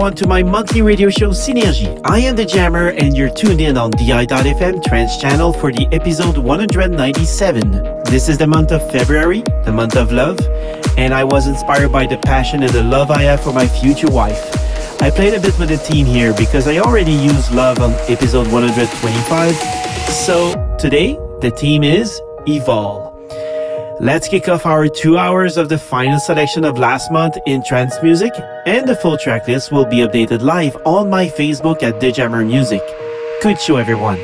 Everyone to my monthly radio show Synergy. I am the Jammer and you're tuned in on DI.FM Trance channel for the episode 197. This is the month of February, the month of love, and I was inspired by the passion and the love I have for my future wife. I played a bit with the team here because I already used love on episode 125. So today the team is Evol. Let's kick off our two hours of the final selection of last month in trance music, and the full track list will be updated live on my Facebook at Jammer Music. Good show, everyone.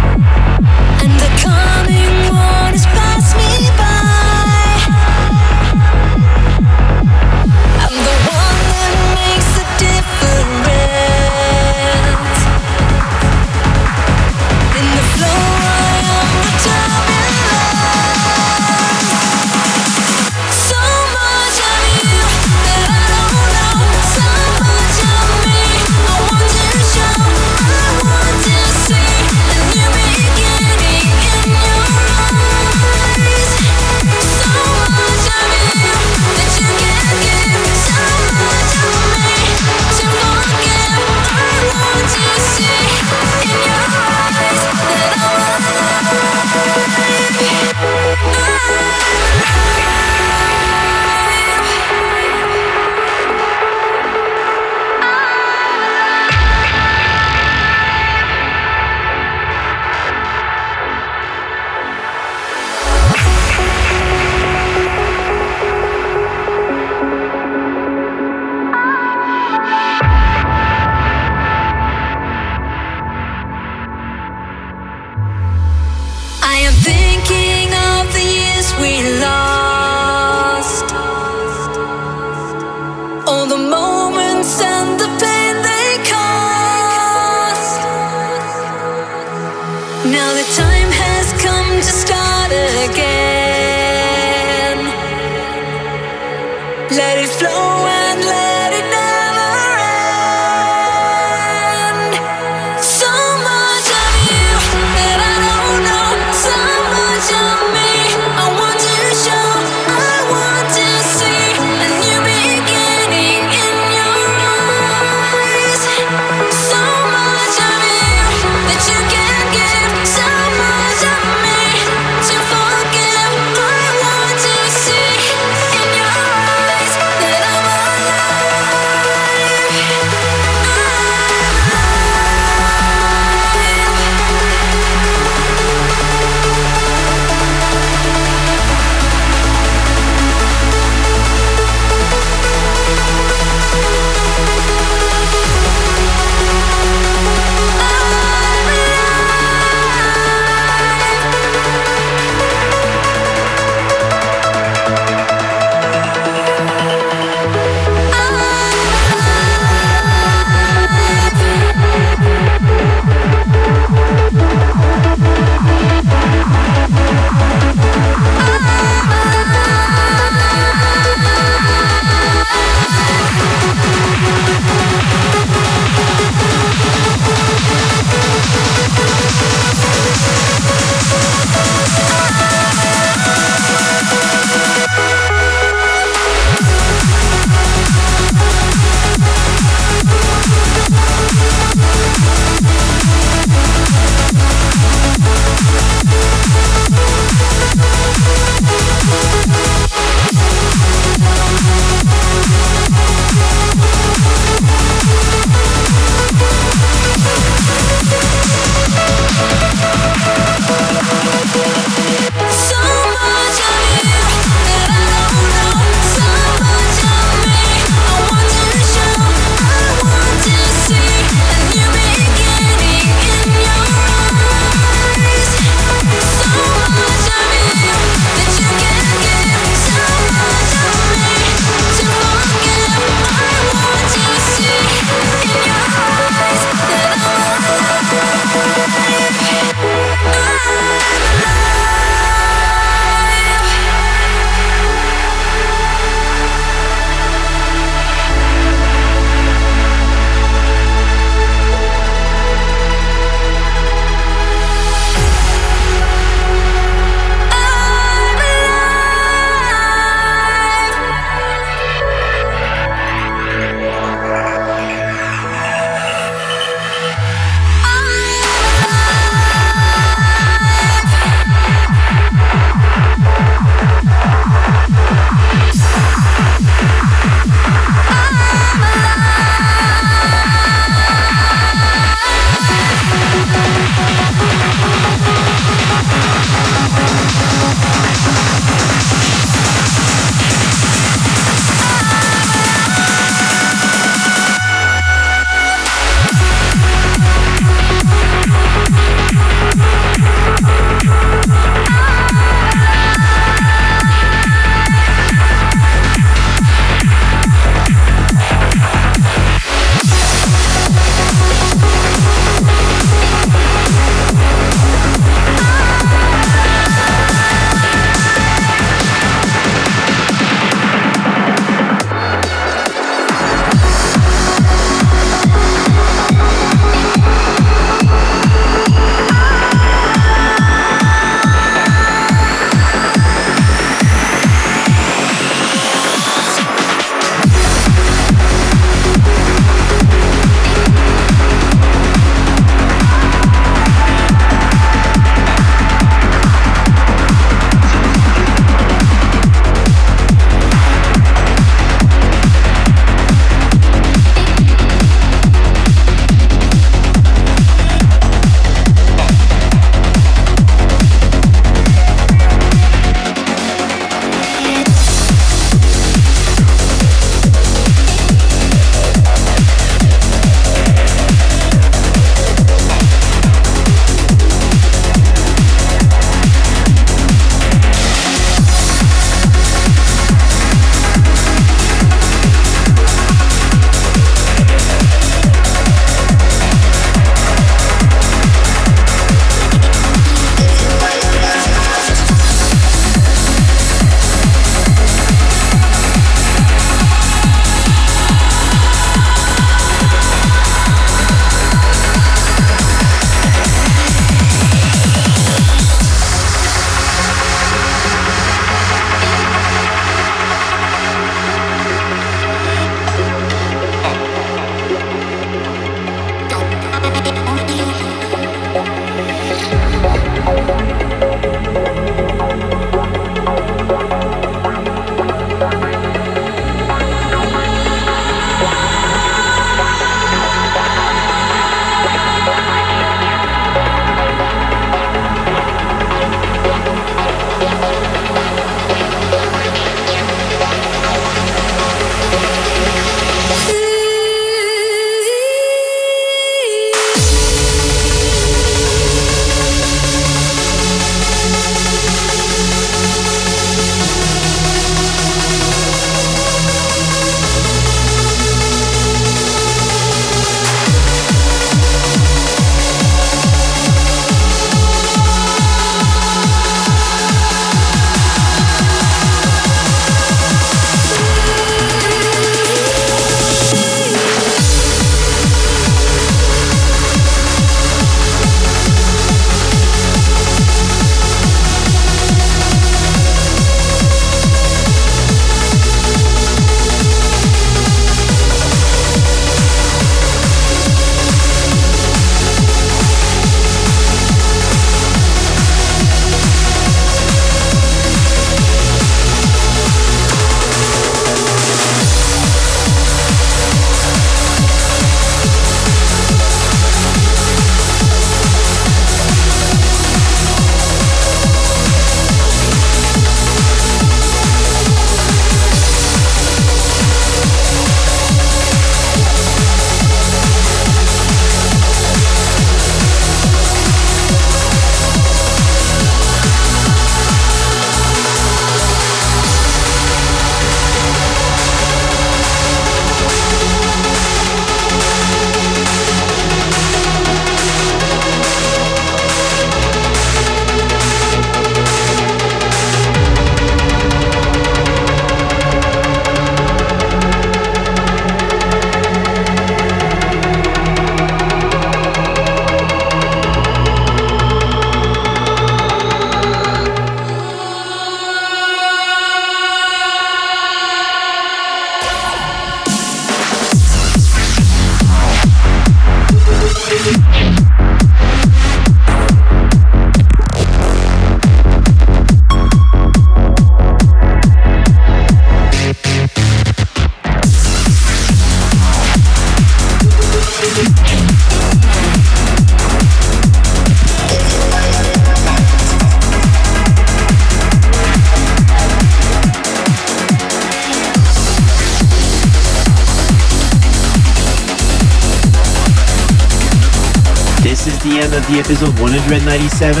Episode 197,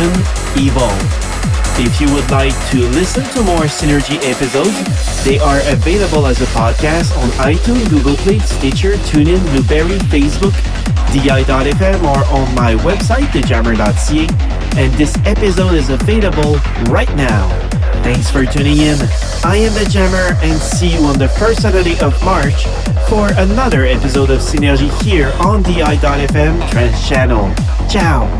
Evolve. If you would like to listen to more Synergy episodes, they are available as a podcast on iTunes, Google Play, Stitcher, TuneIn, Blubrry, Facebook, DI.fm, or on my website, thejammer.ca. And this episode is available right now. Thanks for tuning in. I am the Jammer and see you on the first Saturday of March for another episode of Synergy here on DI.fm Trance Channel. Ciao!